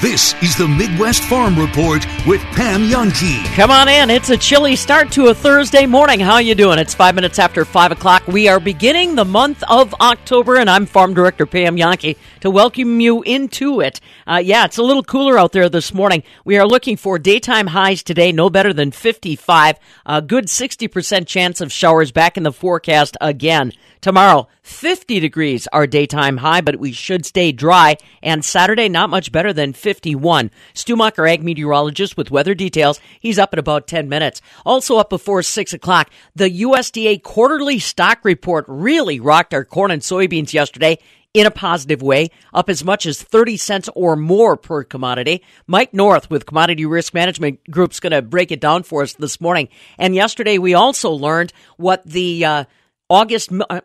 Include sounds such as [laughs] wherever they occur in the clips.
This is the Midwest Farm Report with Pam Jahnke. Come on in. It's a chilly start to a Thursday morning. How are you doing? It's five minutes after five o'clock. We are beginning the month of October, and I'm Farm Director Pam Jahnke to welcome you into it. Uh, yeah, it's a little cooler out there this morning. We are looking for daytime highs today, no better than 55. A good 60% chance of showers back in the forecast again. Tomorrow, 50 degrees our daytime high, but we should stay dry. And Saturday, not much better than 51. Stu ag meteorologist with weather details. He's up in about 10 minutes. Also up before 6 o'clock, the USDA quarterly stock report really rocked our corn and soybeans yesterday in a positive way, up as much as 30 cents or more per commodity. Mike North with Commodity Risk Management Group's going to break it down for us this morning. And yesterday we also learned what the uh, August, uh,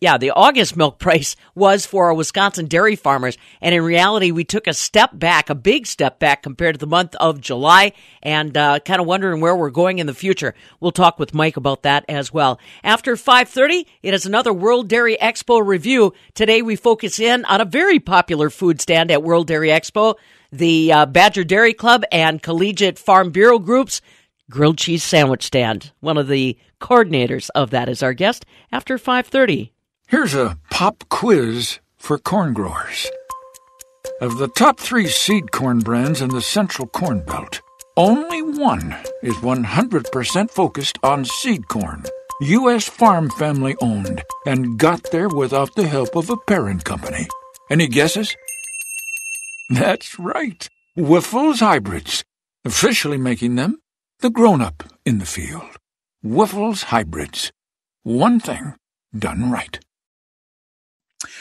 yeah, the August milk price was for our Wisconsin dairy farmers. And in reality, we took a step back, a big step back compared to the month of July and uh, kind of wondering where we're going in the future. We'll talk with Mike about that as well. After 5.30, it is another World Dairy Expo review. Today, we focus in on a very popular food stand at World Dairy Expo, the uh, Badger Dairy Club and Collegiate Farm Bureau groups grilled cheese sandwich stand. One of the coordinators of that is our guest after 5:30. Here's a pop quiz for corn growers. Of the top 3 seed corn brands in the Central Corn Belt, only one is 100% focused on seed corn. U.S. farm family owned and got there without the help of a parent company. Any guesses? That's right. Wyffels Hybrids, officially making them the grown up in the field. Wyffels Hybrids. One thing done right.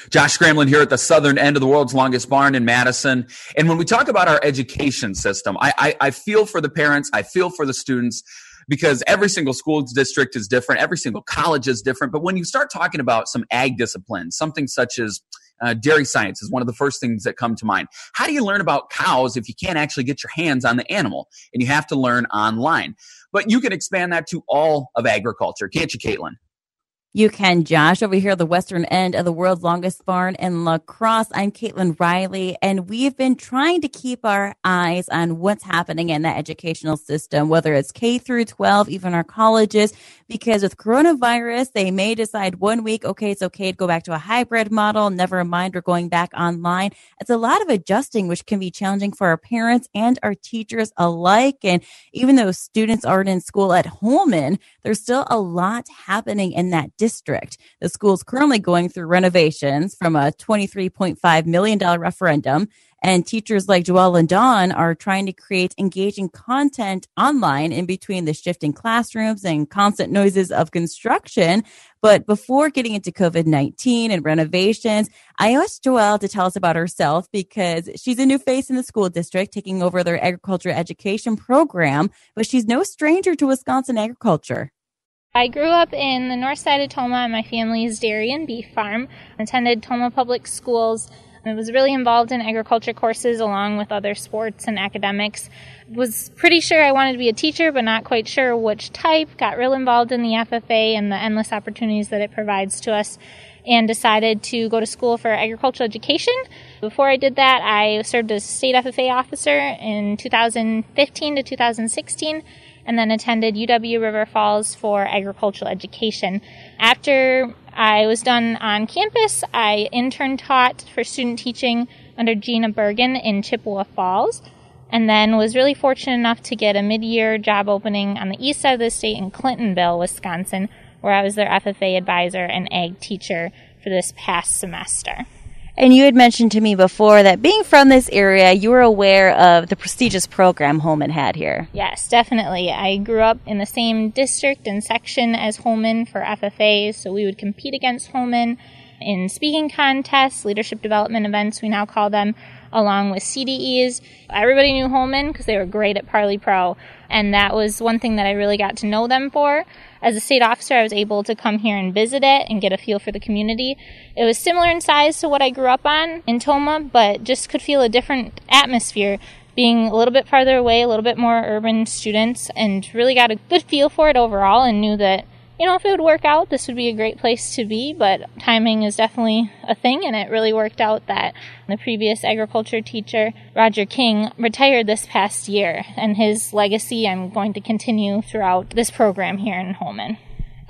Josh Scramlin here at the southern end of the world's longest barn in Madison. And when we talk about our education system, I, I, I, feel for the parents, I feel for the students because every single school district is different, every single college is different. But when you start talking about some ag disciplines, something such as uh, dairy science is one of the first things that come to mind. How do you learn about cows if you can't actually get your hands on the animal and you have to learn online? But you can expand that to all of agriculture, can't you, Caitlin? You can, Josh, over here, at the western end of the world's longest barn in La Crosse. I'm Caitlin Riley, and we've been trying to keep our eyes on what's happening in the educational system, whether it's K through 12, even our colleges, because with coronavirus, they may decide one week, okay, it's okay to go back to a hybrid model. Never mind, we're going back online. It's a lot of adjusting, which can be challenging for our parents and our teachers alike. And even though students aren't in school at Holmen, there's still a lot happening in that district. The school is currently going through renovations from a $23.5 million referendum. And teachers like Joelle and Dawn are trying to create engaging content online in between the shifting classrooms and constant noises of construction. But before getting into COVID 19 and renovations, I asked Joelle to tell us about herself because she's a new face in the school district, taking over their agriculture education program, but she's no stranger to Wisconsin agriculture. I grew up in the north side of Tomah and my family's dairy and beef farm. Attended Tomah Public Schools. I was really involved in agriculture courses along with other sports and academics. Was pretty sure I wanted to be a teacher, but not quite sure which type. Got real involved in the FFA and the endless opportunities that it provides to us and decided to go to school for agricultural education. Before I did that, I served as state FFA officer in 2015 to 2016 and then attended UW River Falls for agricultural education. After I was done on campus, I intern taught for student teaching under Gina Bergen in Chippewa Falls, and then was really fortunate enough to get a mid-year job opening on the east side of the state in Clintonville, Wisconsin, where I was their FFA advisor and ag teacher for this past semester. And you had mentioned to me before that being from this area, you were aware of the prestigious program Holmen had here. Yes, definitely. I grew up in the same district and section as Holmen for FFAs, so we would compete against Holmen in speaking contests, leadership development events, we now call them, along with CDEs. Everybody knew Holmen because they were great at Parli Pro. And that was one thing that I really got to know them for. As a state officer, I was able to come here and visit it and get a feel for the community. It was similar in size to what I grew up on in Tomah, but just could feel a different atmosphere being a little bit farther away, a little bit more urban students, and really got a good feel for it overall and knew that you know, if it would work out, this would be a great place to be, but timing is definitely a thing, and it really worked out that the previous agriculture teacher, Roger King, retired this past year, and his legacy I'm going to continue throughout this program here in Holmen.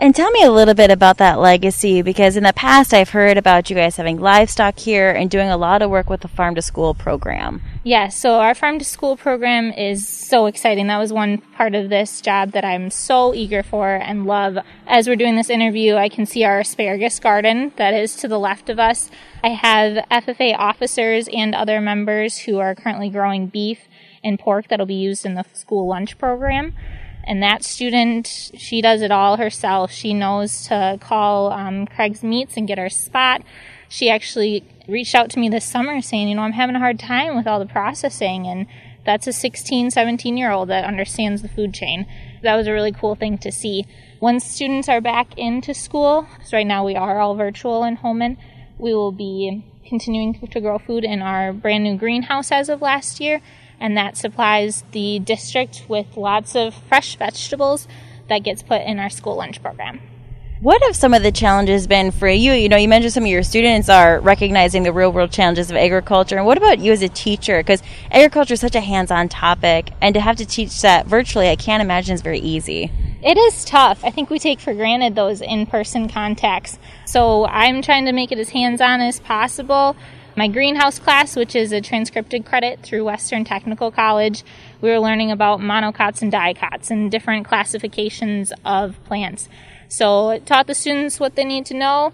And tell me a little bit about that legacy because in the past I've heard about you guys having livestock here and doing a lot of work with the farm to school program. Yeah, so our farm to school program is so exciting. That was one part of this job that I'm so eager for and love. As we're doing this interview, I can see our asparagus garden that is to the left of us. I have FFA officers and other members who are currently growing beef and pork that'll be used in the school lunch program. And that student, she does it all herself. She knows to call um, Craig's Meats and get our spot. She actually reached out to me this summer saying, you know, I'm having a hard time with all the processing. And that's a 16, 17 year old that understands the food chain. That was a really cool thing to see. Once students are back into school, because right now we are all virtual in Holmen, we will be continuing to grow food in our brand new greenhouse as of last year and that supplies the district with lots of fresh vegetables that gets put in our school lunch program. What have some of the challenges been for you? You know, you mentioned some of your students are recognizing the real world challenges of agriculture. And what about you as a teacher? Because agriculture is such a hands on topic, and to have to teach that virtually, I can't imagine is very easy. It is tough. I think we take for granted those in person contacts. So I'm trying to make it as hands on as possible. My greenhouse class, which is a transcripted credit through Western Technical College, we were learning about monocots and dicots and different classifications of plants. So it taught the students what they need to know,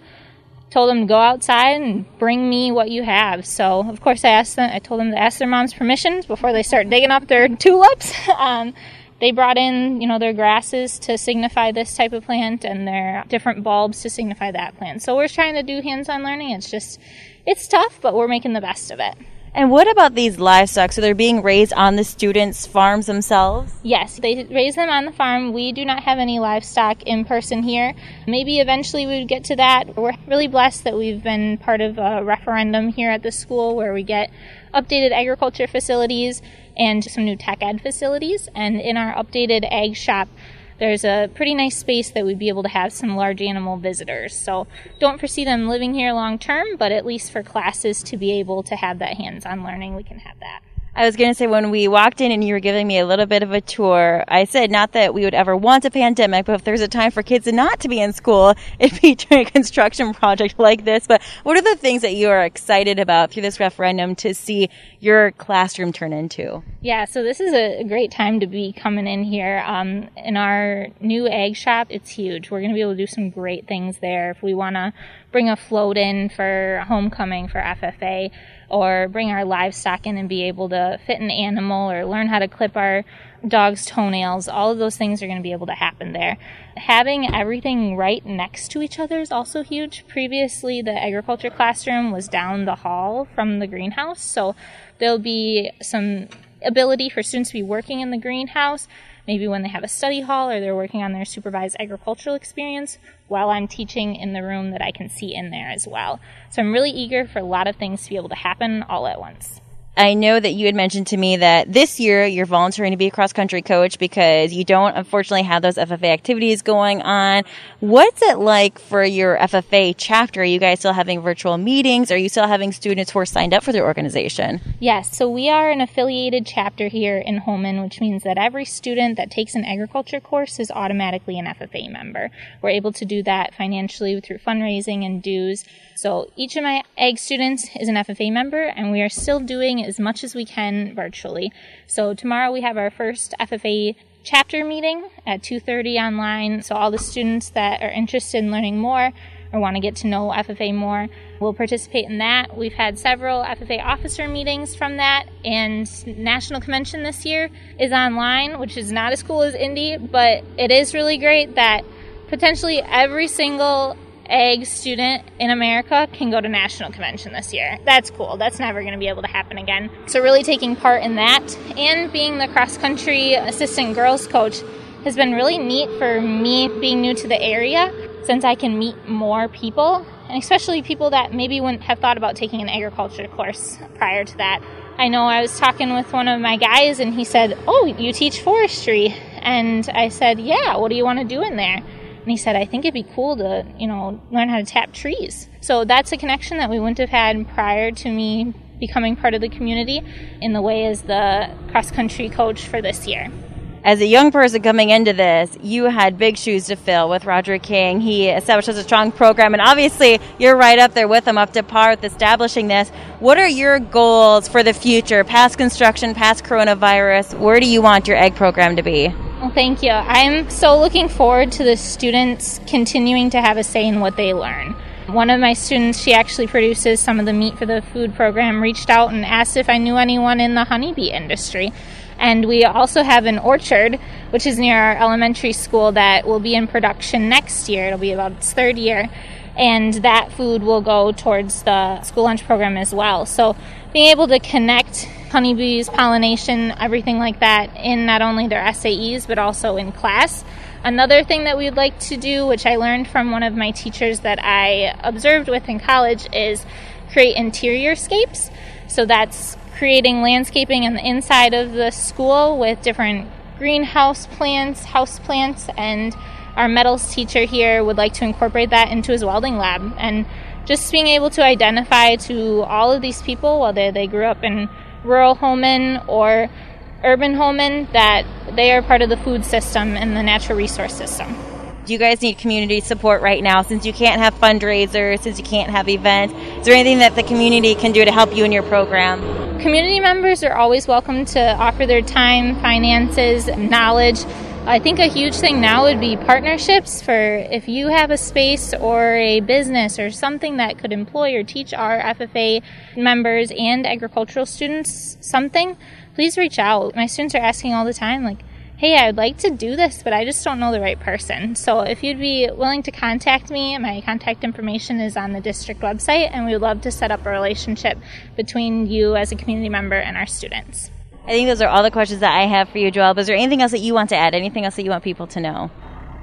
told them to go outside and bring me what you have. So of course I asked them, I told them to ask their mom's permissions before they start digging up their [laughs] tulips. um, they brought in, you know, their grasses to signify this type of plant and their different bulbs to signify that plant. So we're trying to do hands-on learning. It's just it's tough, but we're making the best of it. And what about these livestock? So they're being raised on the students' farms themselves? Yes, they raise them on the farm. We do not have any livestock in person here. Maybe eventually we would get to that. We're really blessed that we've been part of a referendum here at the school where we get updated agriculture facilities and some new tech ed facilities. And in our updated ag shop, there's a pretty nice space that we'd be able to have some large animal visitors. So don't foresee them living here long term, but at least for classes to be able to have that hands on learning, we can have that. I was going to say when we walked in and you were giving me a little bit of a tour, I said not that we would ever want a pandemic, but if there's a time for kids not to be in school, [laughs] it'd be during a construction project like this. But what are the things that you are excited about through this referendum to see your classroom turn into? Yeah, so this is a great time to be coming in here. Um, in our new ag shop, it's huge. We're going to be able to do some great things there. If we want to bring a float in for homecoming for FFA, or bring our livestock in and be able to fit an animal or learn how to clip our dog's toenails. All of those things are going to be able to happen there. Having everything right next to each other is also huge. Previously, the agriculture classroom was down the hall from the greenhouse, so there'll be some ability for students to be working in the greenhouse maybe when they have a study hall or they're working on their supervised agricultural experience while I'm teaching in the room that I can see in there as well. So I'm really eager for a lot of things to be able to happen all at once. I know that you had mentioned to me that this year you're volunteering to be a cross country coach because you don't unfortunately have those FFA activities going on. What's it like for your FFA chapter? Are you guys still having virtual meetings? Are you still having students who are signed up for their organization? Yes, so we are an affiliated chapter here in Holmen, which means that every student that takes an agriculture course is automatically an FFA member. We're able to do that financially through fundraising and dues. So each of my ag students is an FFA member, and we are still doing as much as we can virtually. So tomorrow we have our first FFA chapter meeting at 2:30 online. So all the students that are interested in learning more or want to get to know FFA more will participate in that. We've had several FFA officer meetings from that, and National Convention this year is online, which is not as cool as Indy, but it is really great that potentially every single ag student in America can go to national convention this year. That's cool. That's never going to be able to happen again. So, really taking part in that and being the cross country assistant girls coach has been really neat for me being new to the area since I can meet more people and especially people that maybe wouldn't have thought about taking an agriculture course prior to that. I know I was talking with one of my guys and he said, Oh, you teach forestry. And I said, Yeah, what do you want to do in there? And he said, I think it'd be cool to, you know, learn how to tap trees. So that's a connection that we wouldn't have had prior to me becoming part of the community in the way as the cross country coach for this year as a young person coming into this, you had big shoes to fill with Roger King. He established a strong program, and obviously you're right up there with him, up to par with establishing this. What are your goals for the future, past construction, past coronavirus? Where do you want your ag program to be? Well, thank you. I'm so looking forward to the students continuing to have a say in what they learn. One of my students, she actually produces some of the meat for the food program, reached out and asked if I knew anyone in the honeybee industry. And we also have an orchard, which is near our elementary school, that will be in production next year. It'll be about its third year. And that food will go towards the school lunch program as well. So being able to connect honeybees, pollination, everything like that in not only their SAEs but also in class. Another thing that we'd like to do, which I learned from one of my teachers that I observed with in college, is create interior scapes. So that's creating landscaping in the inside of the school with different greenhouse plants, house plants, and our metals teacher here would like to incorporate that into his welding lab. And just being able to identify to all of these people, whether they grew up in rural Holmen or urban Holmen, that they are part of the food system and the natural resource system. Do you guys need community support right now since you can't have fundraisers, since you can't have events? Is there anything that the community can do to help you in your program? Community members are always welcome to offer their time, finances, knowledge. I think a huge thing now would be partnerships for if you have a space or a business or something that could employ or teach our FFA members and agricultural students something, please reach out. My students are asking all the time, like, hey, I would like to do this, but I just don't know the right person. So if you'd be willing to contact me, my contact information is on the district website, and we would love to set up a relationship between you as a community member and our students. I think those are all the questions that I have for you. But is there anything else that you want to add? Anything else that you want people to know?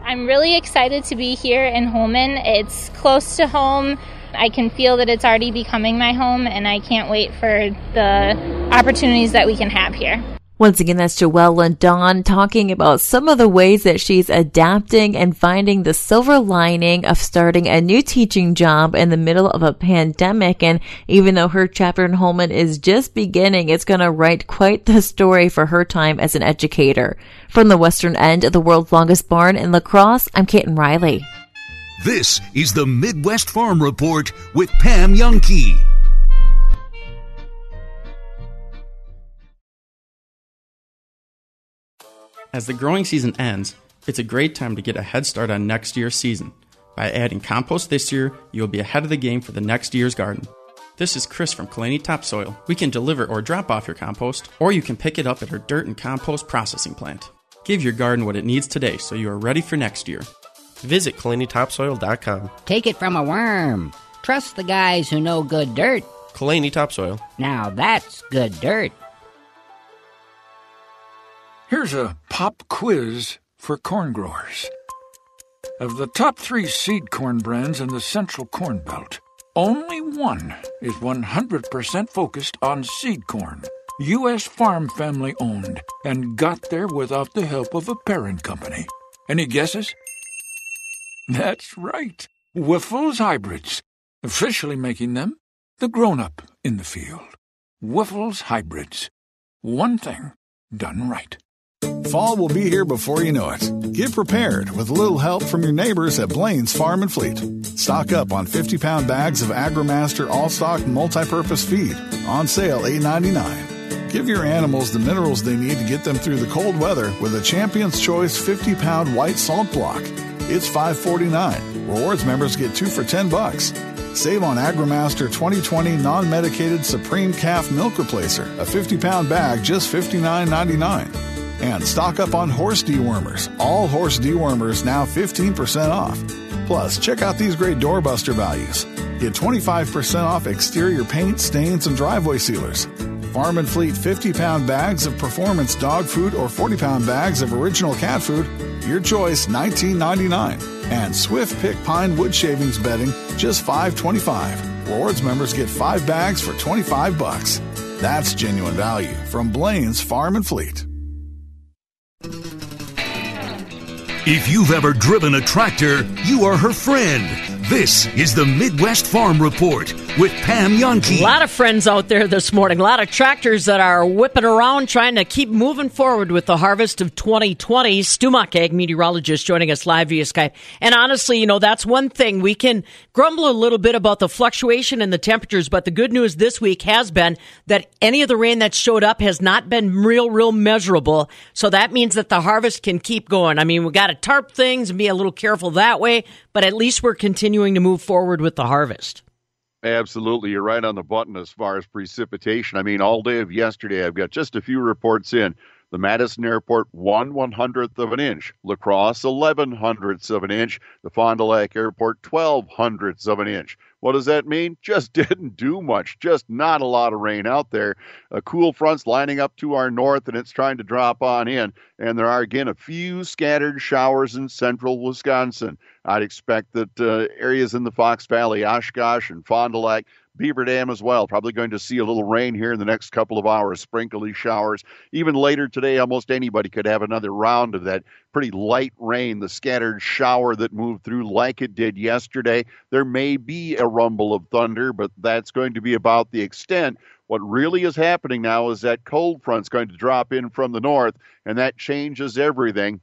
I'm really excited to be here in Holmen. It's close to home. I can feel that it's already becoming my home, and I can't wait for the opportunities that we can have here. Once again, that's Joelle Dawn talking about some of the ways that she's adapting and finding the silver lining of starting a new teaching job in the middle of a pandemic. And even though her chapter in Holmen is just beginning, it's going to write quite the story for her time as an educator. From the western end of the world's longest barn in La Crosse, I'm Caitlin Riley. This is the Midwest Farm Report with Pam Jahnke. As the growing season ends, it's a great time to get a head start on next year's season. By adding compost this year, you'll be ahead of the game for the next year's garden. This is Chris from Kalani Topsoil. We can deliver or drop off your compost, or you can pick it up at our dirt and compost processing plant. Give your garden what it needs today so you are ready for next year. Visit KalaniTopsoil.com. Take it from a worm. Trust the guys who know good dirt. Kalani Topsoil. Now that's good dirt. Here's a pop quiz for corn growers. Of the top three seed corn brands in the Central Corn Belt, only one is 100% focused on seed corn. U.S. farm family owned and got there without the help of a parent company. Any guesses? That's right. Wyffels Hybrids, officially making them the grown up in the field. Wyffels Hybrids. One thing done right. Fall will be here before you know it. Get prepared with a little help from your neighbors at Blain's Farm and Fleet. Stock up on 50 pound bags of AgriMaster All Stock Multi Purpose Feed on sale $8.99. Give your animals the minerals they need to get them through the cold weather with a Champion's Choice 50 pound white salt block. It's $5.49. Rewards members get two for 10 bucks. Save on AgriMaster 2020 non medicated Supreme Calf Milk Replacer, a 50 pound bag, just $59.99. And stock up on horse dewormers. All horse dewormers now 15% off. Plus, check out these great doorbuster values. Get 25% off exterior paint, stains, and driveway sealers. Farm and Fleet 50 pound bags of performance dog food or 40 pound bags of original cat food. Your choice, $19.99. And Swift Pick Pine Wood Shavings bedding, just $5.25. Rewards members get five bags for 25 bucks. That's genuine value from Blain's Farm and Fleet. If you've ever driven a tractor, you are her friend. This is the Midwest Farm Report with Pam Jahnke. A lot of friends out there this morning. A lot of tractors that are whipping around trying to keep moving forward with the harvest of 2020. Stu Muck, ag meteorologist, joining us live via Skype. And honestly, you know, that's one thing. We can grumble a little bit about the fluctuation in the temperatures, but the good news this week has been that any of the rain that showed up has not been real, real measurable. So that means that the harvest can keep going. I mean, we got to tarp things and be a little careful that way, but at least we're continuing to move forward with the harvest. Absolutely. You're right on the button as far as precipitation. I mean, all day of yesterday, I've got just a few reports in. The Madison Airport, one one hundredth of an inch. La Crosse, eleven hundredths of an inch. The Fond du Lac Airport, twelve hundredths of an inch. What does that mean? [laughs] Just didn't do much. Just not a lot of rain out there. A cool front's lining up to our north and it's trying to drop on in. And there are again a few scattered showers in central Wisconsin. I'd expect that uh, areas in the Fox Valley, Oshkosh and Fond du Lac, Beaver Dam as well. Probably going to see a little rain here in the next couple of hours, sprinkly showers. Even later today, almost anybody could have another round of that pretty light rain, the scattered shower that moved through like it did yesterday. There may be a rumble of thunder, but that's going to be about the extent. What really is happening now is that cold front's going to drop in from the north, and that changes everything.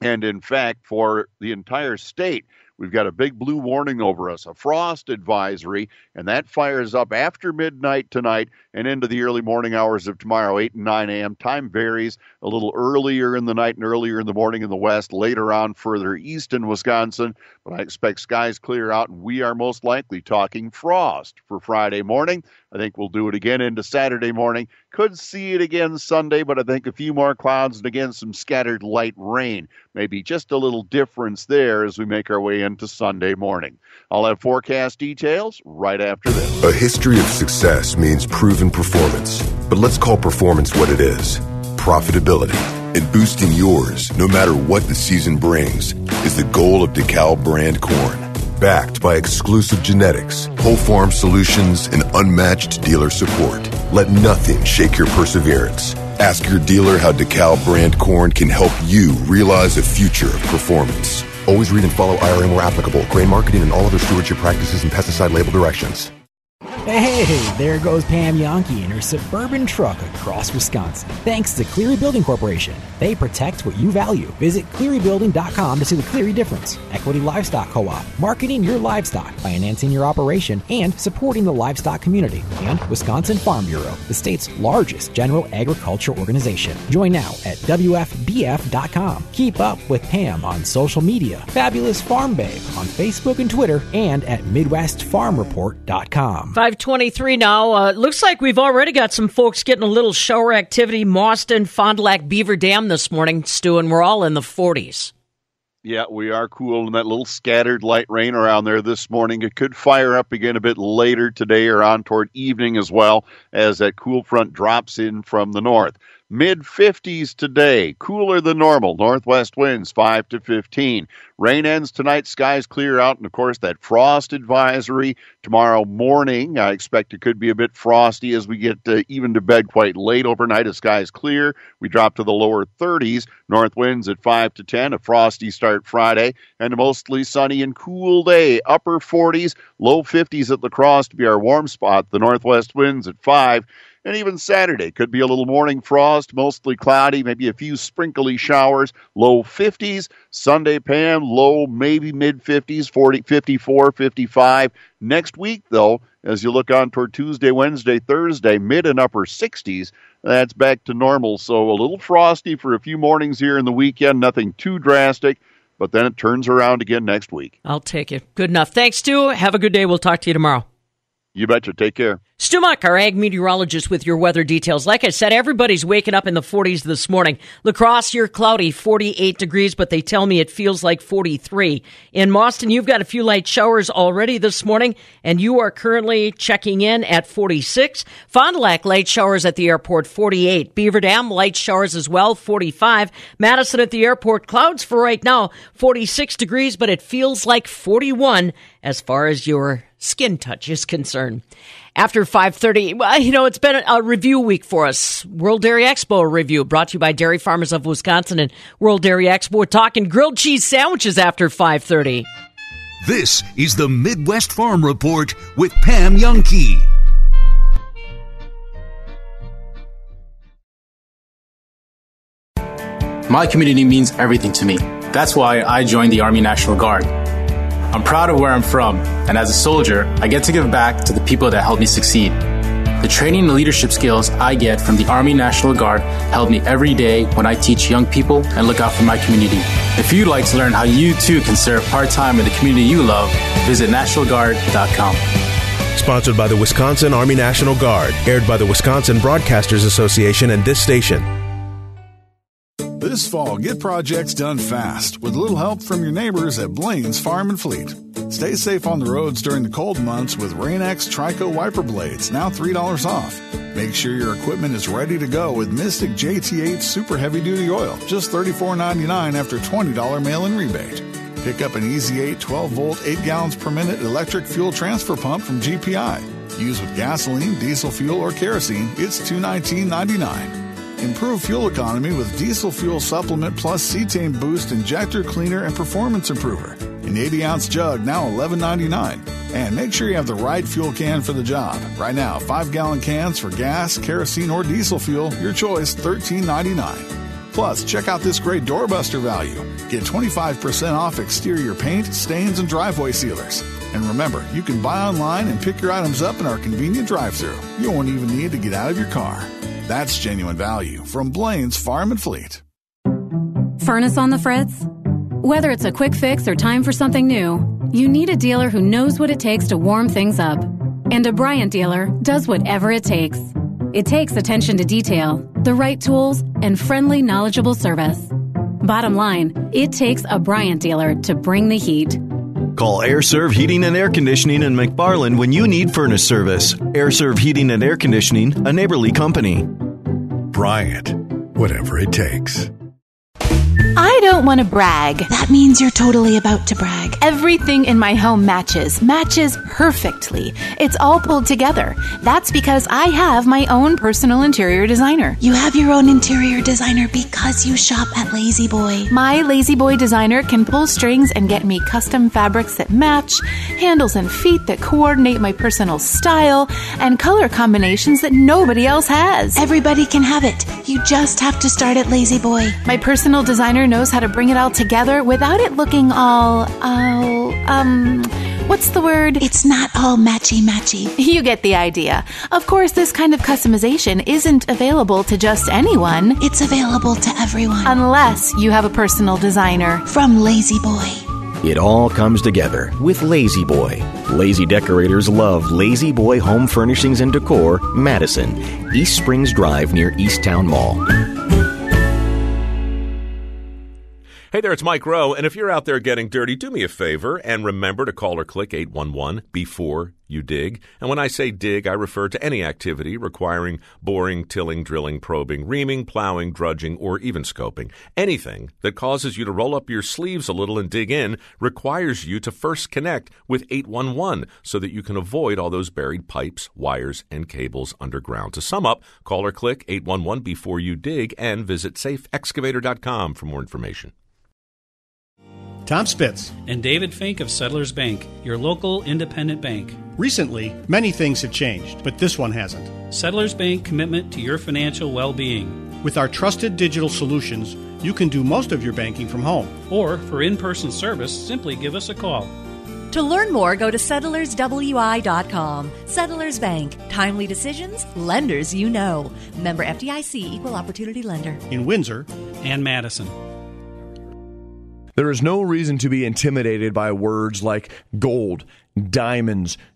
And in fact, for the entire state, We've got a big blue warning over us, a frost advisory, and that fires up after midnight tonight and into the early morning hours of tomorrow, 8 and 9 a.m. Time varies a little earlier in the night and earlier in the morning in the west, later on further east in Wisconsin. But I expect skies clear out, and we are most likely talking frost for Friday morning. I think we'll do it again into Saturday morning. Could see it again Sunday, but I think a few more clouds and again some scattered light rain. Maybe just a little difference there as we make our way into Sunday morning. I'll have forecast details right after this. A history of success means proven performance, but let's call performance what it is profitability. And boosting yours, no matter what the season brings, is the goal of DeKalb brand corn. Backed by exclusive genetics, whole farm solutions, and unmatched dealer support. Let nothing shake your perseverance. Ask your dealer how DeKalb brand corn can help you realize a future of performance. Always read and follow IRM where applicable, grain marketing, and all other stewardship practices and pesticide label directions. Hey, there goes Pam Jahnke in her suburban truck across Wisconsin. Thanks to Cleary Building Corporation. They protect what you value. Visit clearybuilding.com to see the Cleary difference. Equity Livestock Co-op, marketing your livestock, financing your operation, and supporting the livestock community. And Wisconsin Farm Bureau, the state's largest general agriculture organization. Join now at WFBF.com. Keep up with Pam on social media, Fabulous Farm Babe on Facebook and Twitter, and at MidwestFarmReport.com. 523 now. Uh, looks like we've already got some folks getting a little shower activity. Mauston, Fond du Lac, Beaver Dam this morning, Stu, and we're all in the 40s. Yeah, we are cool in that little scattered light rain around there this morning. It could fire up again a bit later today or on toward evening as well as that cool front drops in from the north. Mid 50s today, cooler than normal. Northwest winds 5 to 15. Rain ends tonight, skies clear out, and of course, that frost advisory tomorrow morning. I expect it could be a bit frosty as we get uh, even to bed quite late overnight as skies clear. We drop to the lower 30s. North winds at 5 to 10. A frosty start Friday, and a mostly sunny and cool day. Upper 40s, low 50s at La Crosse to be our warm spot. The northwest winds at 5. And even Saturday could be a little morning frost, mostly cloudy, maybe a few sprinkly showers, low 50s. Sunday, Pam, low maybe mid 50s, 40, 54, 55. Next week, though, as you look on toward Tuesday, Wednesday, Thursday, mid and upper 60s, that's back to normal. So a little frosty for a few mornings here in the weekend, nothing too drastic, but then it turns around again next week. I'll take it. Good enough. Thanks, Stu. Have a good day. We'll talk to you tomorrow. You betcha. Take care. Stu Muck, our ag meteorologist with your weather details. Like I said, everybody's waking up in the 40s this morning. La Crosse, you're cloudy, 48 degrees, but they tell me it feels like 43. In Mauston, you've got a few light showers already this morning, and you are currently checking in at 46. Fond du Lac, light showers at the airport, 48. Beaver Dam, light showers as well, 45. Madison at the airport, clouds for right now, 46 degrees, but it feels like 41 as far as your skin touch is concerned. After 5:30, well, you know, it's been a review week for us. World Dairy Expo review brought to you by Dairy Farmers of Wisconsin and World Dairy Expo. We're talking grilled cheese sandwiches after 5:30. This is the Midwest Farm Report with Pam Jahnke. My community means everything to me. That's why I joined the Army National Guard. I'm proud of where I'm from, and as a soldier, I get to give back to the people that helped me succeed. The training and leadership skills I get from the Army National Guard help me every day when I teach young people and look out for my community. If you'd like to learn how you too can serve part time in the community you love, visit NationalGuard.com. Sponsored by the Wisconsin Army National Guard, aired by the Wisconsin Broadcasters Association and this station. This fall, get projects done fast with a little help from your neighbors at Blain's Farm and Fleet. Stay safe on the roads during the cold months with Rain-X Trico wiper blades, now $3 off. Make sure your equipment is ready to go with Mystik JT8 Super Heavy Duty Oil, just $34.99 after $20 mail in rebate. Pick up an EZ-8 12 volt, 8 gallons per minute electric fuel transfer pump from GPI. Used with gasoline, diesel fuel, or kerosene, it's $219.99. Improve fuel economy with diesel fuel supplement plus cetane boost injector cleaner and performance improver. An 80 ounce jug now $11.99. And make sure you have the right fuel can for the job. Right now, 5 gallon cans for gas, kerosene, or diesel fuel, your choice, $13.99. Plus, check out this great doorbuster value. Get 25% off exterior paint, stains, and driveway sealers. And remember, you can buy online and pick your items up in our convenient drive through. You won't even need to get out of your car. That's genuine value from Blain's Farm and Fleet. Furnace on the fritz? Whether it's a quick fix or time for something new, you need a dealer who knows what it takes to warm things up. And a Bryant dealer does whatever it takes. It takes attention to detail, the right tools, and friendly, knowledgeable service. Bottom line, it takes a Bryant dealer to bring the heat. Call AirServe Heating and Air Conditioning in McFarland when you need furnace service. AirServe Heating and Air Conditioning, a neighborly company. Bryant, whatever it takes. I don't want to brag. That means you're totally about to brag. Everything in my home matches, matches perfectly. It's all pulled together. That's because I have my own personal interior designer. You have your own interior designer because you shop at La-Z-Boy. My La-Z-Boy designer can pull strings and get me custom fabrics that match, handles and feet that coordinate my personal style, and color combinations that nobody else has. Everybody can have it. You just have to start at La-Z-Boy. My personal designer knows how to bring it all together without it looking all, all, um, what's the word? It's not all matchy matchy. [laughs] You get the idea. Of course, this kind of customization isn't available to just anyone. It's available to everyone. Unless you have a personal designer. From La-Z-Boy. It all comes together with La-Z-Boy. Lazy decorators love La-Z-Boy Home Furnishings and Decor, Madison, East Springs Drive near East Towne Mall. Hey there, it's Mike Rowe, and if you're out there getting dirty, do me a favor and remember to call or click 811 before you dig. And when I say dig, I refer to any activity requiring boring, tilling, drilling, probing, reaming, plowing, drudging, or even scoping. Anything that causes you to roll up your sleeves a little and dig in requires you to first connect with 811 so that you can avoid all those buried pipes, wires, and cables underground. To sum up, call or click 811 before you dig and visit safeexcavator.com for more information. Tom Spitz and David Fink of Settlers Bank, your local independent bank. Recently, many things have changed, but this one hasn't. Settlers Bank commitment to your financial well being. With our trusted digital solutions, you can do most of your banking from home. Or for in person service, simply give us a call. To learn more, go to settlerswi.com. Settlers Bank. Timely decisions, lenders you know. Member FDIC, Equal Opportunity Lender. In Windsor and Madison. There is no reason to be intimidated by words like gold, diamonds,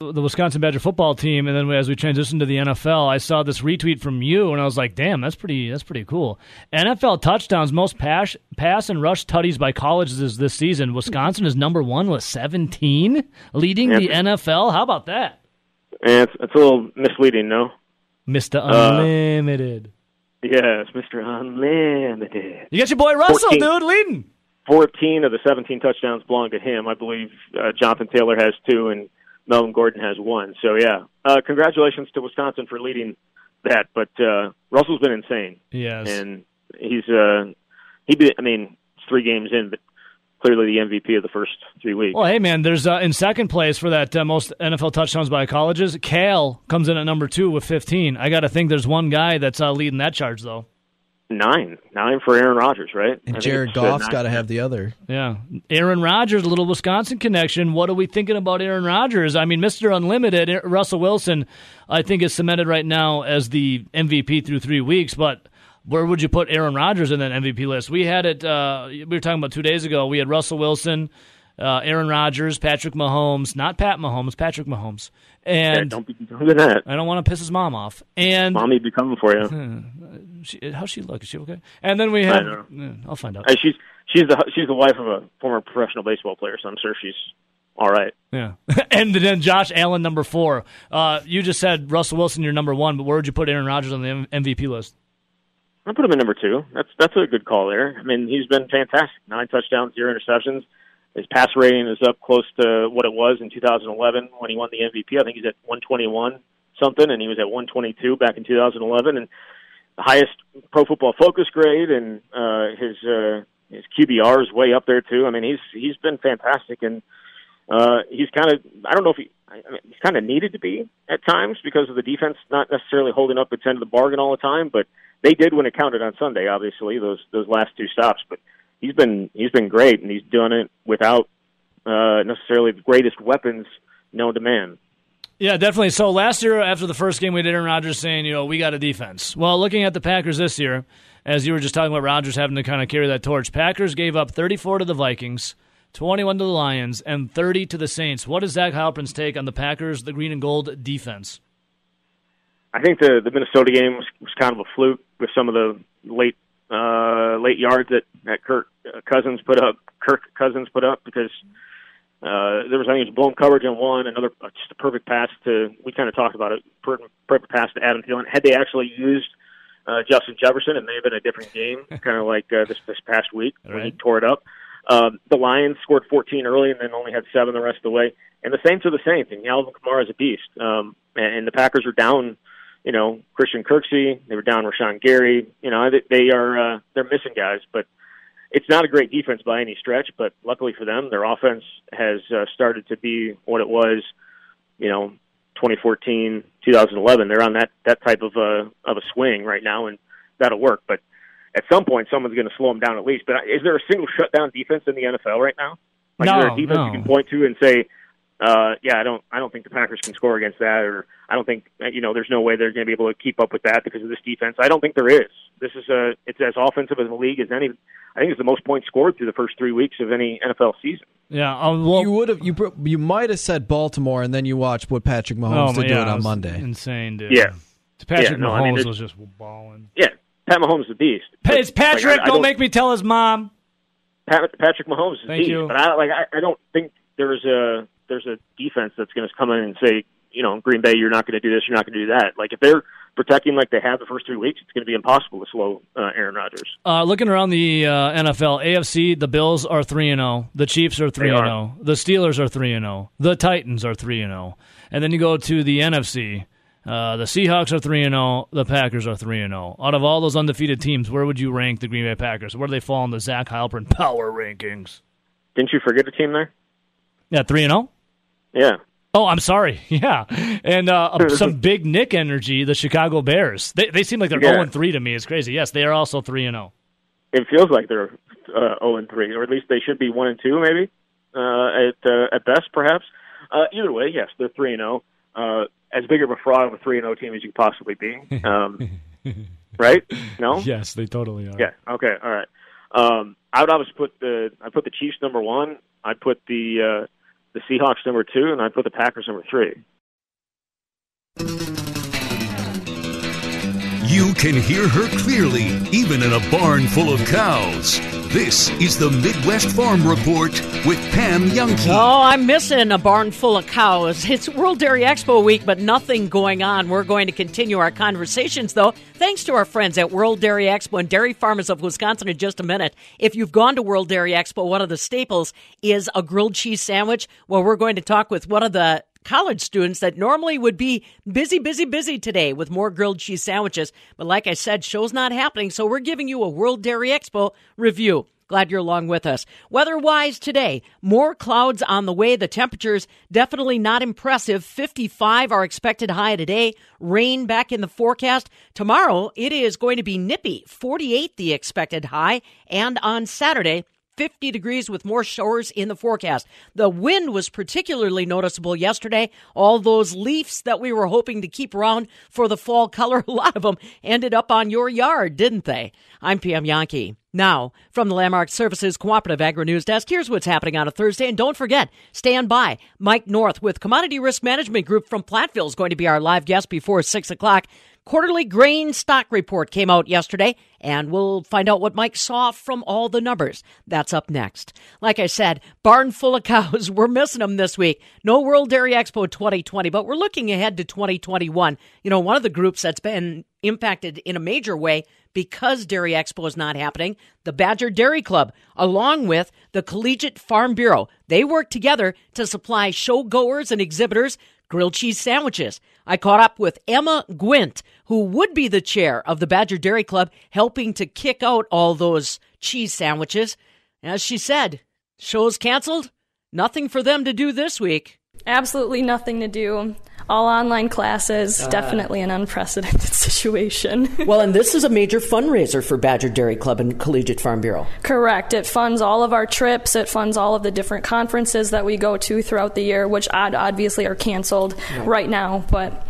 the Wisconsin Badger football team, and then as we transitioned to the NFL, I saw this retweet from you, and I was like, "Damn, that's pretty. That's pretty cool." NFL touchdowns, most pass, pass and rush tutties by colleges this season. Wisconsin is number one with 17, leading the NFL. How about that? Yeah, it's, it's a little misleading, no? Mister Unlimited. Uh, yes, Mister Unlimited. You got your boy Russell, 14, dude, leading. 14 of the 17 touchdowns belong to him. I believe uh, Jonathan Taylor has two, and Melvin Gordon has one. So yeah, uh, congratulations to Wisconsin for leading that. But uh, Russell's been insane. Yes, and he's uh, he. Be, I mean, three games in, but clearly the MVP of the first three weeks. Well, hey man, there's uh, in second place for that uh, most NFL touchdowns by colleges. Cal comes in at number two with 15. I got to think there's one guy that's uh, leading that charge though. Nine, nine for Aaron Rodgers, right? And Jared Goff's got to have the other. Yeah, Aaron Rodgers, a little Wisconsin connection. What are we thinking about Aaron Rodgers? I mean, Mister Unlimited, Russell Wilson, I think is cemented right now as the MVP through three weeks. But where would you put Aaron Rodgers in that MVP list? We had it. Uh, we were talking about two days ago. We had Russell Wilson. Uh, Aaron Rodgers, Patrick Mahomes, not Pat Mahomes, Patrick Mahomes, and yeah, don't be doing that. I don't want to piss his mom off. And mommy be coming for you. [laughs] She, how's she look? Is she okay? And then we have. I'll find out. She's she's the she's the wife of a former professional baseball player, so I'm sure she's all right. Yeah. [laughs] and then Josh Allen, number four. Uh, you just said Russell Wilson, you're number one, but where would you put Aaron Rodgers on the MVP list? I put him at number two. That's that's a good call there. I mean, he's been fantastic. Nine touchdowns, zero interceptions. His pass rating is up close to what it was in 2011 when he won the MVP. I think he's at 121 something, and he was at 122 back in 2011. And the highest Pro Football Focus grade, and uh, his uh, his QBR is way up there too. I mean, he's he's been fantastic, and uh, he's kind of I don't know if he I mean, he's kind of needed to be at times because of the defense not necessarily holding up its end of the bargain all the time, but they did when it counted on Sunday. Obviously, those those last two stops, but he's been he's been great, and he's done it without uh, necessarily the greatest weapons known to man. Yeah, definitely. So last year, after the first game, we did Aaron Rodgers saying, you know, we got a defense. Well, looking at the Packers this year, as you were just talking about Rodgers having to kind of carry that torch, Packers gave up 34 to the Vikings, 21 to the Lions, and 30 to the Saints. What is Zach Heilprin's take on the Packers, the green and gold defense? I think the the Minnesota game was, was kind of a fluke with some of the late uh, late yards that that Kirk Cousins put up. Kirk Cousins put up because uh, there was I think it was blown coverage on one, another uh, just a perfect pass to. We kind of talked about it. Perfect, perfect pass to Adam Thielen. Had they actually used uh, Justin Jefferson, it may have been a different game, [laughs] kind of like uh, this this past week when right. he tore it up. Um, the Lions scored 14 early and then only had seven the rest of the way. And the Saints are the Saints, and Alvin Kamara is a beast. Um, and, and the Packers are down you know, Christian Kirksey. They were down Rashan Gary. You know, they, they are uh, they're missing guys, but it's not a great defense by any stretch. But luckily for them, their offense has uh, started to be what it was. You know, 2014, 2011. They're on that that type of a of a swing right now, and that'll work. But at some point, someone's going to slow them down at least. But is there a single shutdown defense in the NFL right now? Like, no, is there a defense no. you can point to and say, uh, yeah, I don't, I don't think the Packers can score against that, or I don't think, you know, there's no way they're going to be able to keep up with that because of this defense. I don't think there is. This is a, it's as offensive as the league as any. I think it's the most points scored through the first three weeks of any NFL season. Yeah, um, well, you would have you you might have said Baltimore, and then you watched what Patrick Mahomes oh, did yeah, do it it on was Monday. Insane, dude. Yeah. Patrick Yeah, no, Mahomes I mean, it's- was just balling. Yeah, Pat Mahomes is a beast. Hey, it's Patrick. Like, I- I don't, don't- make me tell his mom. Pat, Patrick Mahomes is a beast, you. but I like, I, I don't think there's a there's a defense that's going to come in and say, you know, Green Bay, you're not going to do this, you're not going to do that. Like if they're protecting like they have the first three weeks, it's going to be impossible to slow uh, Aaron Rodgers. Uh, looking around the uh, NFL, AFC, the Bills are three and zero, the Chiefs are three and zero, the Steelers are three and zero, the Titans are three and zero, and then you go to the NFC. Uh, the Seahawks are three and zero. The Packers are three and zero. Out of all those undefeated teams, where would you rank the Green Bay Packers? Where do they fall in the Zach Heilprin [laughs] power rankings? Didn't you forget a team there? Yeah, three and zero. Yeah. Oh, I'm sorry. [laughs] Yeah, and uh, [laughs] some big Nick energy. The Chicago Bears. They they seem like they're Yeah. zero and three to me. It's crazy. Yes, they are also three and oh. zero. It feels like they're uh, 0 and 3, or at least they should be 1 and 2, maybe uh, at uh, at best, perhaps. Uh, either way, yes, they're 3 and 0. Uh, as big of a fraud of a 3 and 0 team as you could possibly be. Um, [laughs] right? No. Yes, they totally are. Yeah. Okay. All right. Um, I would always put the I put the Chiefs number one. I put the uh, the Seahawks number two, and I put the Packers number three. You can hear her clearly, even in a barn full of cows. This is the Midwest Farm Report with Pam Jahnke. Oh, I'm missing a barn full of cows. It's World Dairy Expo week, but nothing going on. We're going to continue our conversations, though, thanks to our friends at World Dairy Expo and Dairy Farmers of Wisconsin in just a minute. If you've gone to World Dairy Expo, one of the staples is a grilled cheese sandwich. Well, we're going to talk with one of the college students that normally would be busy, busy, busy today with more grilled cheese sandwiches. But like I said, show's not happening, so we're giving you a World Dairy Expo review. Glad you're along with us. Weather wise today, more clouds on the way. The temperatures definitely not impressive. 55 are expected high today. Rain back in the forecast. Tomorrow, it is going to be nippy. 48 the expected high. And on Saturday, 50 degrees with more showers in the forecast. The wind was particularly noticeable yesterday. All those leaves that we were hoping to keep around for the fall color, [laughs] a lot of them ended up on your yard, didn't they? I'm Pam Jahnke. Now, from the Landmark Services Cooperative Agri News Desk, here's what's happening on a Thursday. And don't forget, stand by. Mike North with Commodity Risk Management Group from Platteville is going to be our live guest before 6 o'clock. Quarterly grain stock report came out yesterday, and we'll find out what Mike saw from all the numbers. That's up next. Like I said, barn full of cows. [laughs] We're missing them this week. No World Dairy Expo 2020, but we're looking ahead to 2021. You know, one of the groups that's been impacted in a major way because Dairy Expo is not happening, the Badger Dairy Club, along with the Collegiate Farm Bureau. They work together to supply show goers and exhibitors grilled cheese sandwiches. I caught up with Emma Gwint, who would be the chair of the Badger Dairy Club, helping to kick out all those cheese sandwiches. As she said, show's canceled. Nothing for them to do this week. Absolutely nothing to do. All online classes. Ah. Definitely an unprecedented [laughs] situation. well, and this is a major fundraiser for Badger Dairy Club and Collegiate Farm Bureau. Correct. It funds all of our trips. It funds all of the different conferences that we go to throughout the year, which obviously are canceled Right. right now. But,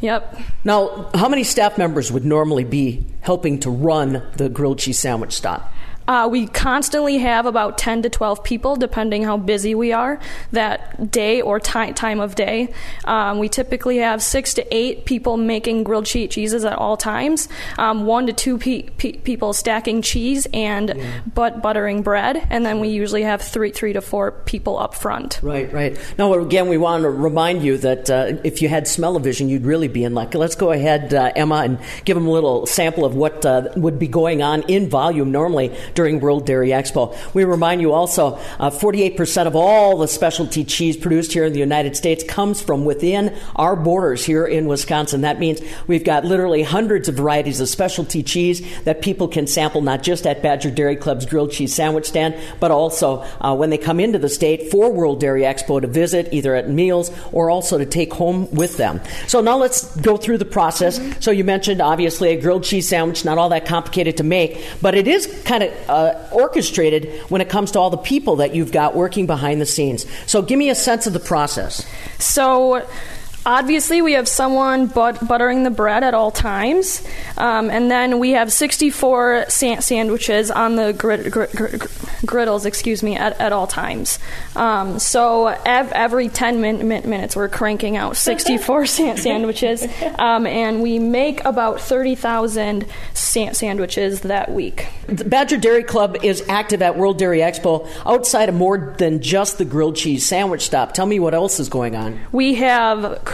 yep. Now, how many staff members would normally be helping to run the grilled cheese sandwich stop? Uh, we constantly have about 10 to 12 people, depending how busy we are that day or ti- time of day. Um, we typically have six to eight people making grilled che- cheeses at all times, um, one to two pe- pe- people stacking cheese and but buttering bread, and then we usually have three, three to four people up front. Right, right. Now, again, we want to remind you that uh, if you had smell-o-vision, you'd really be in luck. Let's go ahead, uh, Emma, and give them a little sample of what uh, would be going on in volume normally during World Dairy Expo. We remind you also, uh, 48% of all the specialty cheese produced here in the United States comes from within our borders here in Wisconsin. That means we've got literally hundreds of varieties of specialty cheese that people can sample, not just at Badger Dairy Club's grilled cheese sandwich stand, but also uh, when they come into the state for World Dairy Expo to visit, either at meals or also to take home with them. So now let's go through the process. So you mentioned obviously a grilled cheese sandwich, not all that complicated to make, but it is kind of uh, orchestrated when it comes to all the people that you've got working behind the scenes. So give me a sense of the process. So, obviously, we have someone but- buttering the bread at all times, um, and then we have 64 sa- sandwiches on the grid- gr- gr- gr- griddles, excuse me, at, at all times. Um, so, ev- every 10 min- min- minutes, we're cranking out 64 [laughs] sa- sandwiches, um, and we make about 30,000 sa- sandwiches that week. The Badger Dairy Club is active at World Dairy Expo outside of more than just the grilled cheese sandwich stop. Tell me what else is going on. We have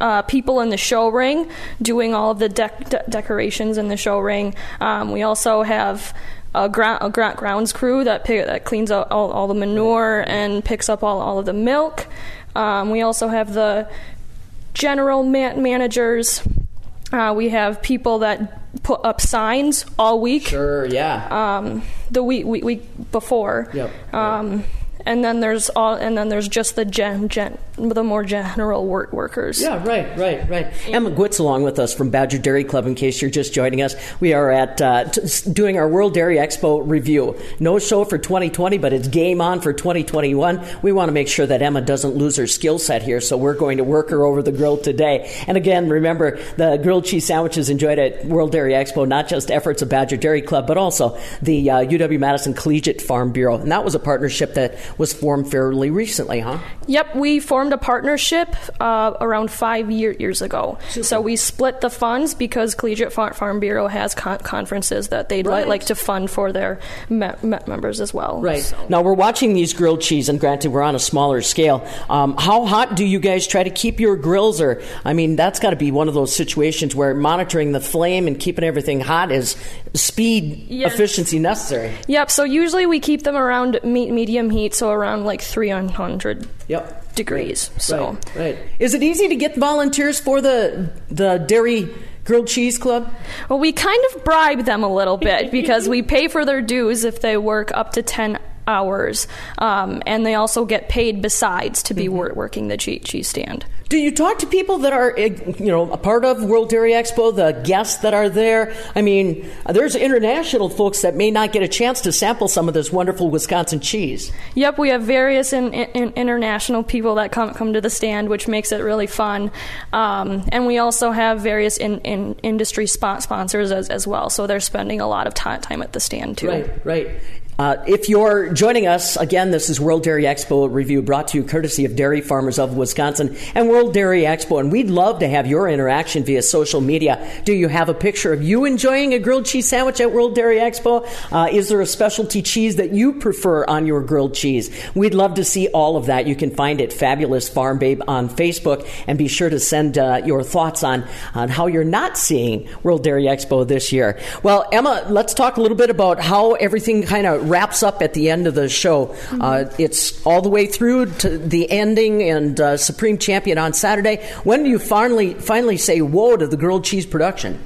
uh, people in the show ring doing all of the dec- de- decorations in the show ring. Um, we also have a, gra- a gra- grounds crew that pick, that cleans out all, all the manure and picks up all, all of the milk. Um, we also have the general man- managers. Uh, we have people that put up signs all week. Sure, yeah. Um, the week, week, week before. Yep. Um, and then there's all, and then there's just the gen, gen the more general work workers. Yeah, right, right, right. Emma Gwitz along with us from Badger Dairy Club. In case you're just joining us, we are at uh, t- doing our World Dairy Expo review. No show for 2020, but it's game on for 2021. We want to make sure that Emma doesn't lose her skill set here, so we're going to work her over the grill today. And again, remember the grilled cheese sandwiches enjoyed at World Dairy Expo, not just efforts of Badger Dairy Club, but also the uh, UW Madison Collegiate Farm Bureau, and that was a partnership that was formed fairly recently, huh? Yep, we formed a partnership uh, around five year, years ago. So we split the funds because Collegiate Farm, Farm Bureau has con- conferences that they'd Right. li- like to fund for their me- me- members as well. Right. Now we're watching these grilled cheese, and granted, we're on a smaller scale. Um, how hot do you guys try to keep your grills? Or, I mean, that's got to be one of those situations where monitoring the flame and keeping everything hot is speed, Yes. efficiency necessary. Yep. So usually we keep them around me- medium heat, so around like 300 yep. Degrees. So Right, right. Is it easy to get volunteers for the the dairy grilled cheese club? Well, we kind of bribe them a little [laughs] bit because we pay for their dues if they work up to 10 hours. Um, and they also get paid besides to be wor- working the che- cheese stand. Do you talk to people that are, eh, you know, a part of World Dairy Expo, the guests that are there? I mean, there's international folks that may not get a chance to sample some of this wonderful Wisconsin cheese. Yep, we have various in, in, international people that come come to the stand, which makes it really fun. Um, and we also have various in, in industry spot sponsors as, as well, so they're spending a lot of ti time at the stand too. Right, right. Uh, if you're joining us, again, this is World Dairy Expo review brought to you courtesy of Dairy Farmers of Wisconsin and World Dairy Expo. And we'd love to have your interaction via social media. Do you have a picture of you enjoying a grilled cheese sandwich at World Dairy Expo? Uh, is there a specialty cheese that you prefer on your grilled cheese? We'd love to see all of that. You can find it Fabulous Farm Babe on Facebook and be sure to send uh, your thoughts on, on how you're not seeing World Dairy Expo this year. Well, Emma, let's talk a little bit about how everything kind of wraps up at the end of the show. Uh, it's all the way through to the ending and uh, Supreme Champion on Saturday. When do you finally finally say whoa to the grilled cheese production?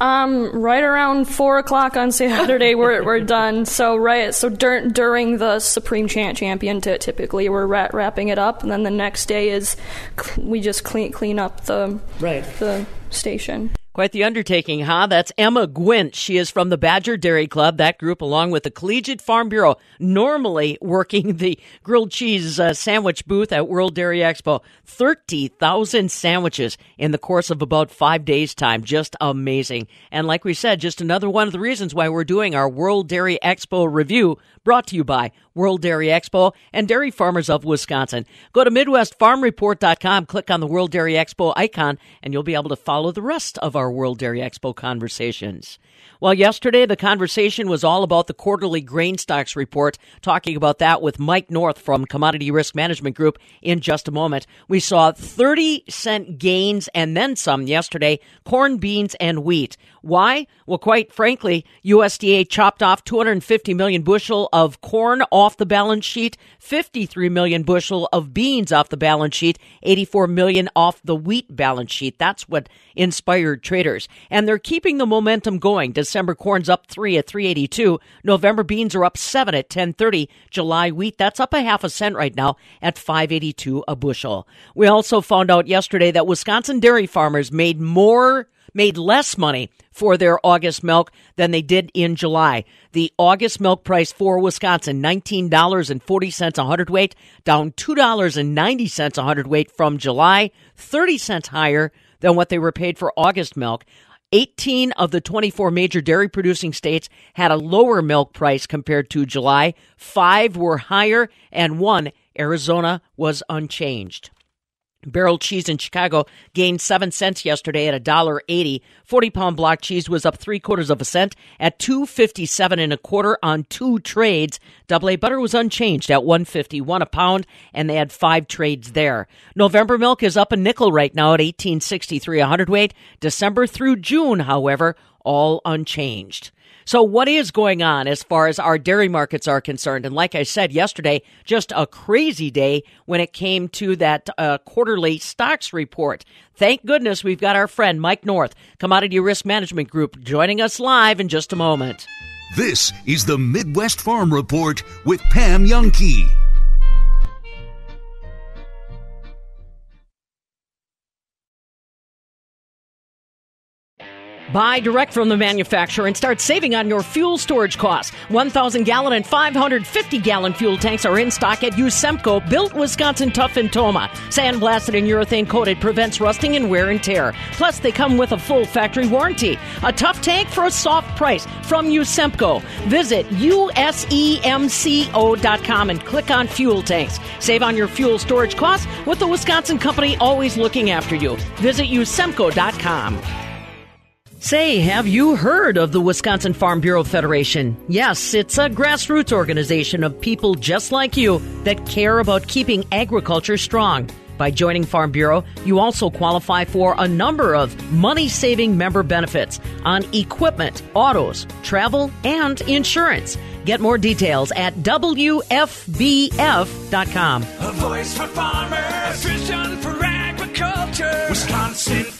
Um, right around four o'clock on Saturday, we're, we're done. So right, so dur- during the Supreme Champ Champion, t- typically we're ra- wrapping it up, and then the next day is cl- we just clean clean up the right the station. Quite the undertaking, huh? That's Emma Gwint. She is from the Badger Dairy Club, that group, along with the Collegiate Farm Bureau, normally [laughs] working the grilled cheese uh, sandwich booth at World Dairy Expo. 30,000 sandwiches in the course of about five days' time. Just amazing. And like we said, just another one of the reasons why we're doing our World Dairy Expo review, brought to you by World Dairy Expo and Dairy Farmers of Wisconsin. Go to MidwestFarmReport.com, click on the World Dairy Expo icon, and you'll be able to follow the rest of our World Dairy Expo conversations. Well, yesterday the conversation was all about the quarterly grain stocks report, talking about that with Mike North from Commodity Risk Management Group in just a moment. We saw 30 cent gains and then some yesterday, corn, beans, and wheat. Why? Well, quite frankly, USDA chopped off 250 million bushel of corn off the balance sheet, 53 million bushel of beans off the balance sheet, 84 million off the wheat balance sheet. That's what inspired traders. And they're keeping the momentum going. December corn's up 3 at 382. November beans are up 7 at 1030. July wheat, that's up a half a cent right now at 582 a bushel. We also found out yesterday that Wisconsin dairy farmers made more made less money for their August milk than they did in July. The August milk price for Wisconsin, $19.40 a hundredweight, down $2.90 a hundredweight from July, 30 cents higher than what they were paid for August milk. 18 of the 24 major dairy producing states had a lower milk price compared to July. Five were higher, and one, Arizona, was unchanged. Barrel cheese in Chicago gained seven cents yesterday at a dollar eighty. Forty pound block cheese was up three quarters of a cent at two fifty seven and a quarter on two trades. Double A butter was unchanged at one fifty one a pound, and they had five trades there. November milk is up a nickel right now at eighteen sixty three a hundredweight. December through June, however, all unchanged. So, what is going on as far as our dairy markets are concerned? And like I said yesterday, just a crazy day when it came to that uh, quarterly stocks report. Thank goodness we've got our friend Mike North, Commodity Risk Management Group, joining us live in just a moment. This is the Midwest Farm Report with Pam Jahnke. Buy direct from the manufacturer and start saving on your fuel storage costs. 1,000 gallon and 550 gallon fuel tanks are in stock at USEMCO, built Wisconsin tough and Tomah. Sandblasted and urethane coated prevents rusting and wear and tear. Plus, they come with a full factory warranty. A tough tank for a soft price from USEMCO. Visit usemco.com and click on fuel tanks. Save on your fuel storage costs with the Wisconsin company always looking after you. Visit usemco.com. Say, have you heard of the Wisconsin Farm Bureau Federation? Yes, it's a grassroots organization of people just like you that care about keeping agriculture strong. By joining Farm Bureau, you also qualify for a number of money saving member benefits on equipment, autos, travel, and insurance. Get more details at WFBF.com. A voice for farmers, vision for agriculture. Wisconsin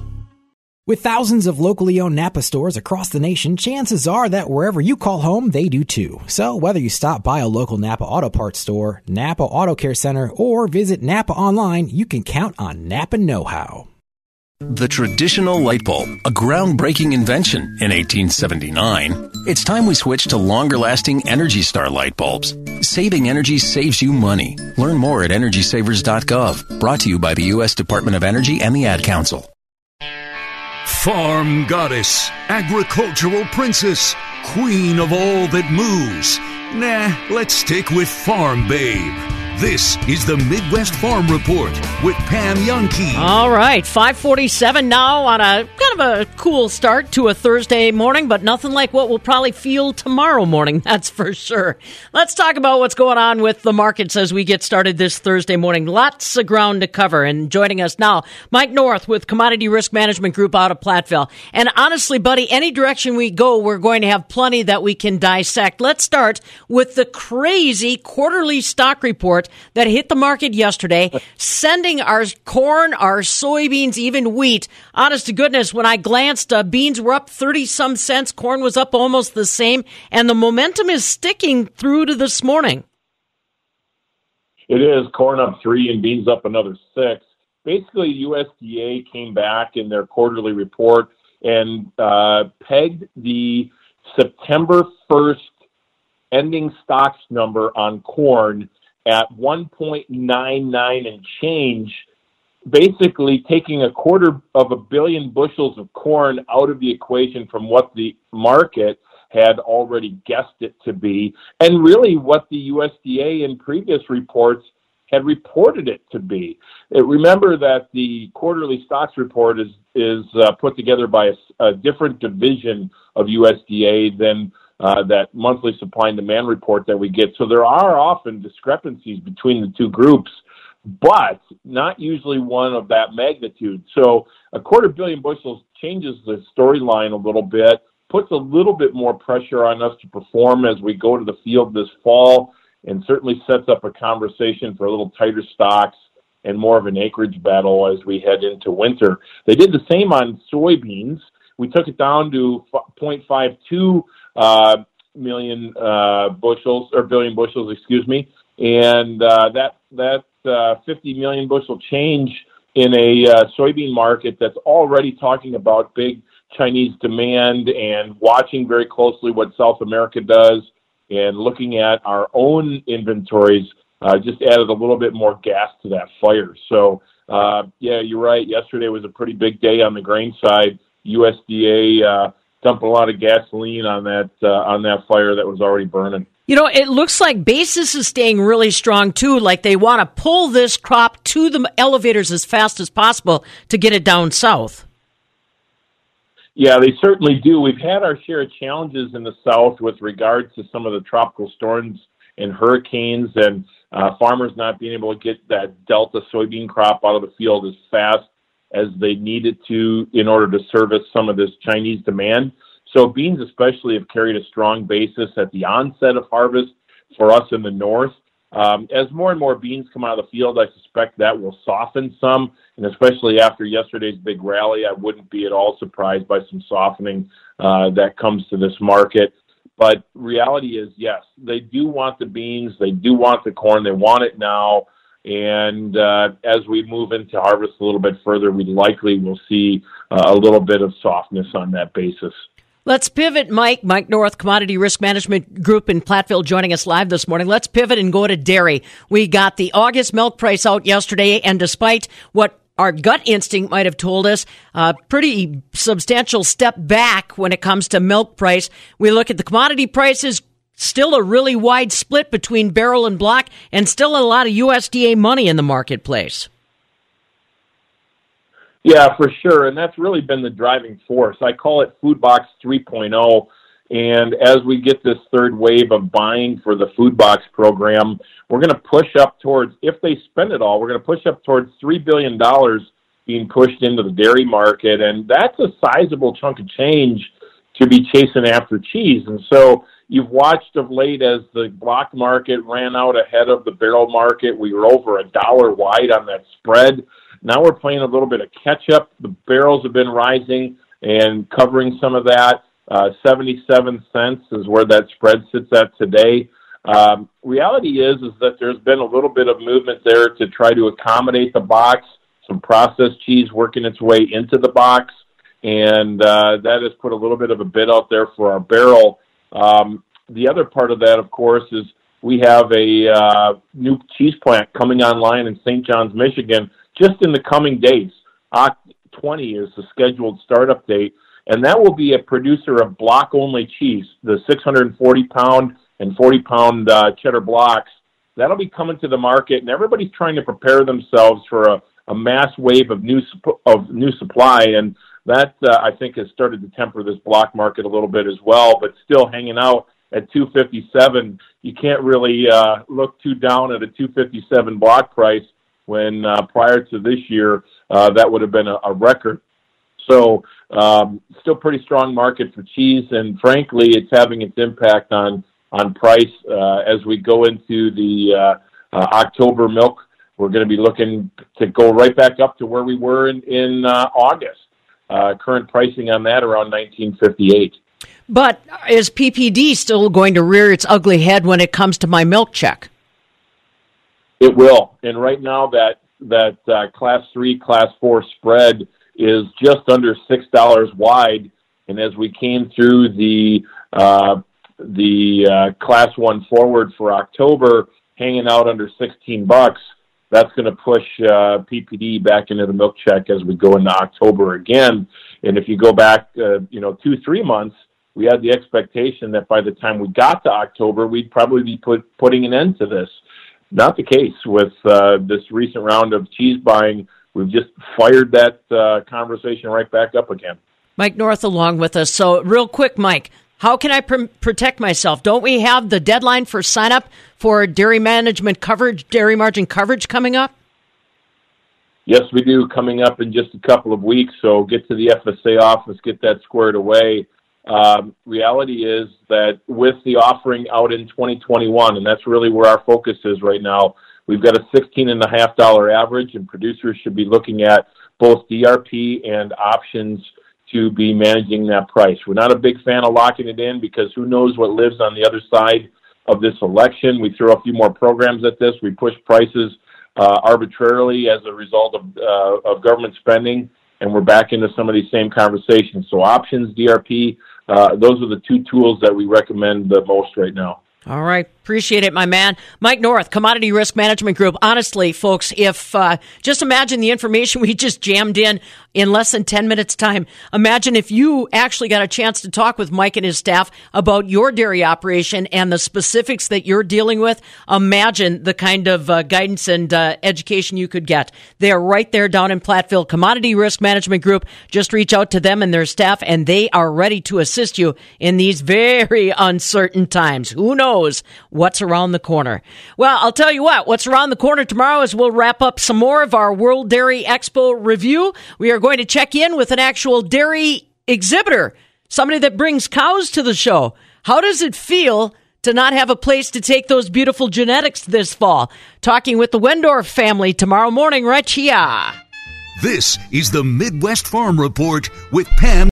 With thousands of locally owned Napa stores across the nation, chances are that wherever you call home, they do too. So whether you stop by a local Napa Auto Parts store, Napa Auto Care Center, or visit Napa online, you can count on Napa Know How. The traditional light bulb, a groundbreaking invention in 1879. It's time we switch to longer lasting Energy Star light bulbs. Saving energy saves you money. Learn more at EnergySavers.gov. Brought to you by the U.S. Department of Energy and the Ad Council. Farm goddess, agricultural princess, queen of all that moves. Nah, let's stick with Farm Babe. This is the Midwest Farm Report with Pam Jahnke. All right, 547 now on a kind of a cool start to a Thursday morning, but nothing like what we'll probably feel tomorrow morning, [laughs] that's for sure. Let's talk about what's going on with the markets as we get started this Thursday morning. Lots of ground to cover. And joining us now, Mike North with Commodity Risk Management Group out of Platteville. And honestly, buddy, any direction we go, we're going to have plenty that we can dissect. Let's start with the crazy quarterly stock report that hit the market yesterday, sending our corn, our soybeans, even wheat. Honest to goodness, when I glanced, uh, beans were up 30 some cents, corn was up almost the same, and the momentum is sticking through to this morning. It is corn up three and beans up another six. Basically, USDA came back in their quarterly report and uh, pegged the September 1st ending stocks number on corn at 1.99 and change, basically taking a quarter of a billion bushels of corn out of the equation from what the market had already guessed it to be, and really what the USDA in previous reports had reported it to be. Uh, remember that the quarterly stocks report is is uh, put together by a, a, different division of USDA than uh, that monthly supply and demand report that we get. So there are often discrepancies between the two groups, but not usually one of that magnitude. So a quarter billion bushels changes the storyline a little bit, puts a little bit more pressure on us to perform as we go to the field this fall, and certainly sets up a conversation for a little tighter stocks and more of an acreage battle as we head into winter. They did the same on soybeans. We took it down to 0.52 uh, million uh, bushels or billion bushels, excuse me, and uh, that that uh, 50 million bushel change in a uh, soybean market that's already talking about big Chinese demand and watching very closely what South America does and looking at our own inventories uh, just added a little bit more gas to that fire. So, uh, yeah, you're right. Yesterday was a pretty big day on the grain side. USDA uh, dumping a lot of gasoline on that uh, on that fire that was already burning. You know, it looks like basis is staying really strong too. Like they want to pull this crop to the elevators as fast as possible to get it down south. Yeah, they certainly do. We've had our share of challenges in the south with regards to some of the tropical storms and hurricanes, and uh, farmers not being able to get that Delta soybean crop out of the field as fast as they needed to in order to service some of this Chinese demand. So beans especially have carried a strong basis at the onset of harvest for us in the north. Um, as more and more beans come out of the field, I suspect that will soften some, and especially after yesterday's big rally, I wouldn't be at all surprised by some softening uh, that comes to this market. But reality is, yes, they do want the beans, they do want the corn, they want it now. And uh, as we move into harvest a little bit further, we likely will see uh, a little bit of softness on that basis. Let's pivot, Mike. Mike North, Commodity Risk Management Group in Platteville, joining us live this morning. Let's pivot and go to dairy. We got the August milk price out yesterday, and despite what our gut instinct might have told us a pretty substantial step back when it comes to milk price. We look at the commodity prices, still a really wide split between barrel and block, and still a lot of USDA money in the marketplace. Yeah, for sure. And that's really been the driving force. I call it Food Box 3.0. And as we get this third wave of buying for the Food Box program, we're going to push up towards, if they spend it all, we're going to push up towards $3 billion being pushed into the dairy market. And that's a sizable chunk of change to be chasing after cheese. And so you've watched of late as the block market ran out ahead of the barrel market. We were over a dollar wide on that spread. Now we're playing a little bit of catch up. The barrels have been rising and covering some of that. Uh, 77 cents is where that spread sits at today. Um, reality is is that there's been a little bit of movement there to try to accommodate the box. Some processed cheese working its way into the box, and uh, that has put a little bit of a bid out there for our barrel. Um, the other part of that, of course, is we have a uh, new cheese plant coming online in St. Johns, Michigan, just in the coming days. Oct 20 is the scheduled startup date, and that will be a producer of block only cheese, the 640 pound and 40 pound uh, cheddar blocks. That'll be coming to the market, and everybody's trying to prepare themselves for a, a mass wave of new of new supply, and that uh, I think has started to temper this block market a little bit as well. But still hanging out at 257, you can't really uh, look too down at a 257 block price when uh, prior to this year uh, that would have been a, a record. So um, still pretty strong market for cheese, and frankly, it's having its impact on on price uh, as we go into the uh, October milk. We're going to be looking to go right back up to where we were in in August. Uh, current pricing on that around 1958. But is PPD still going to rear its ugly head when it comes to my milk check? It will. And right now, that that uh, class three, class four spread is just under six dollars wide. And as we came through the uh, the uh, class one forward for October, hanging out under sixteen bucks, that's going to push uh, PPD back into the milk check as we go into October again. And if you go back, uh, you know, two three months, we had the expectation that by the time we got to October, we'd probably be put, putting an end to this. Not the case with uh, this recent round of cheese buying. We've just fired that uh, conversation right back up again. Mike North along with us. So, real quick, Mike, how can I pr- protect myself? Don't we have the deadline for sign up for dairy management coverage, dairy margin coverage coming up? Yes, we do. Coming up in just a couple of weeks. So, get to the FSA office, get that squared away. Um, reality is that with the offering out in 2021, and that's really where our focus is right now, we've got a $16.5 average, and producers should be looking at both DRP and options to be managing that price. We're not a big fan of locking it in because who knows what lives on the other side of this election. We throw a few more programs at this. We push prices uh, arbitrarily as a result of, uh, of government spending, and we're back into some of these same conversations. So options, DRP, uh, those are the two tools that we recommend the most right now. All right. Appreciate it, my man. Mike North, Commodity Risk Management Group. Honestly, folks, if uh, just imagine the information [laughs] we just jammed in in less than 10 minutes' time. Imagine if you actually got a chance to talk with Mike and his staff about your dairy operation and the specifics that you're dealing with. Imagine the kind of uh, guidance and uh, education you could get. They are right there down in Platteville. Commodity Risk Management Group. Just reach out to them and their staff, and they are ready to assist you in these very uncertain times. Who knows what's around the corner? Well, I'll tell you what, what's around the corner tomorrow is we'll wrap up some more of our World Dairy Expo review. We are going to check in with an actual dairy exhibitor, somebody that brings cows to the show. How does it feel to not have a place to take those beautiful genetics this fall? Talking with the Wendorf family tomorrow morning right here. This is the Midwest Farm Report with Pam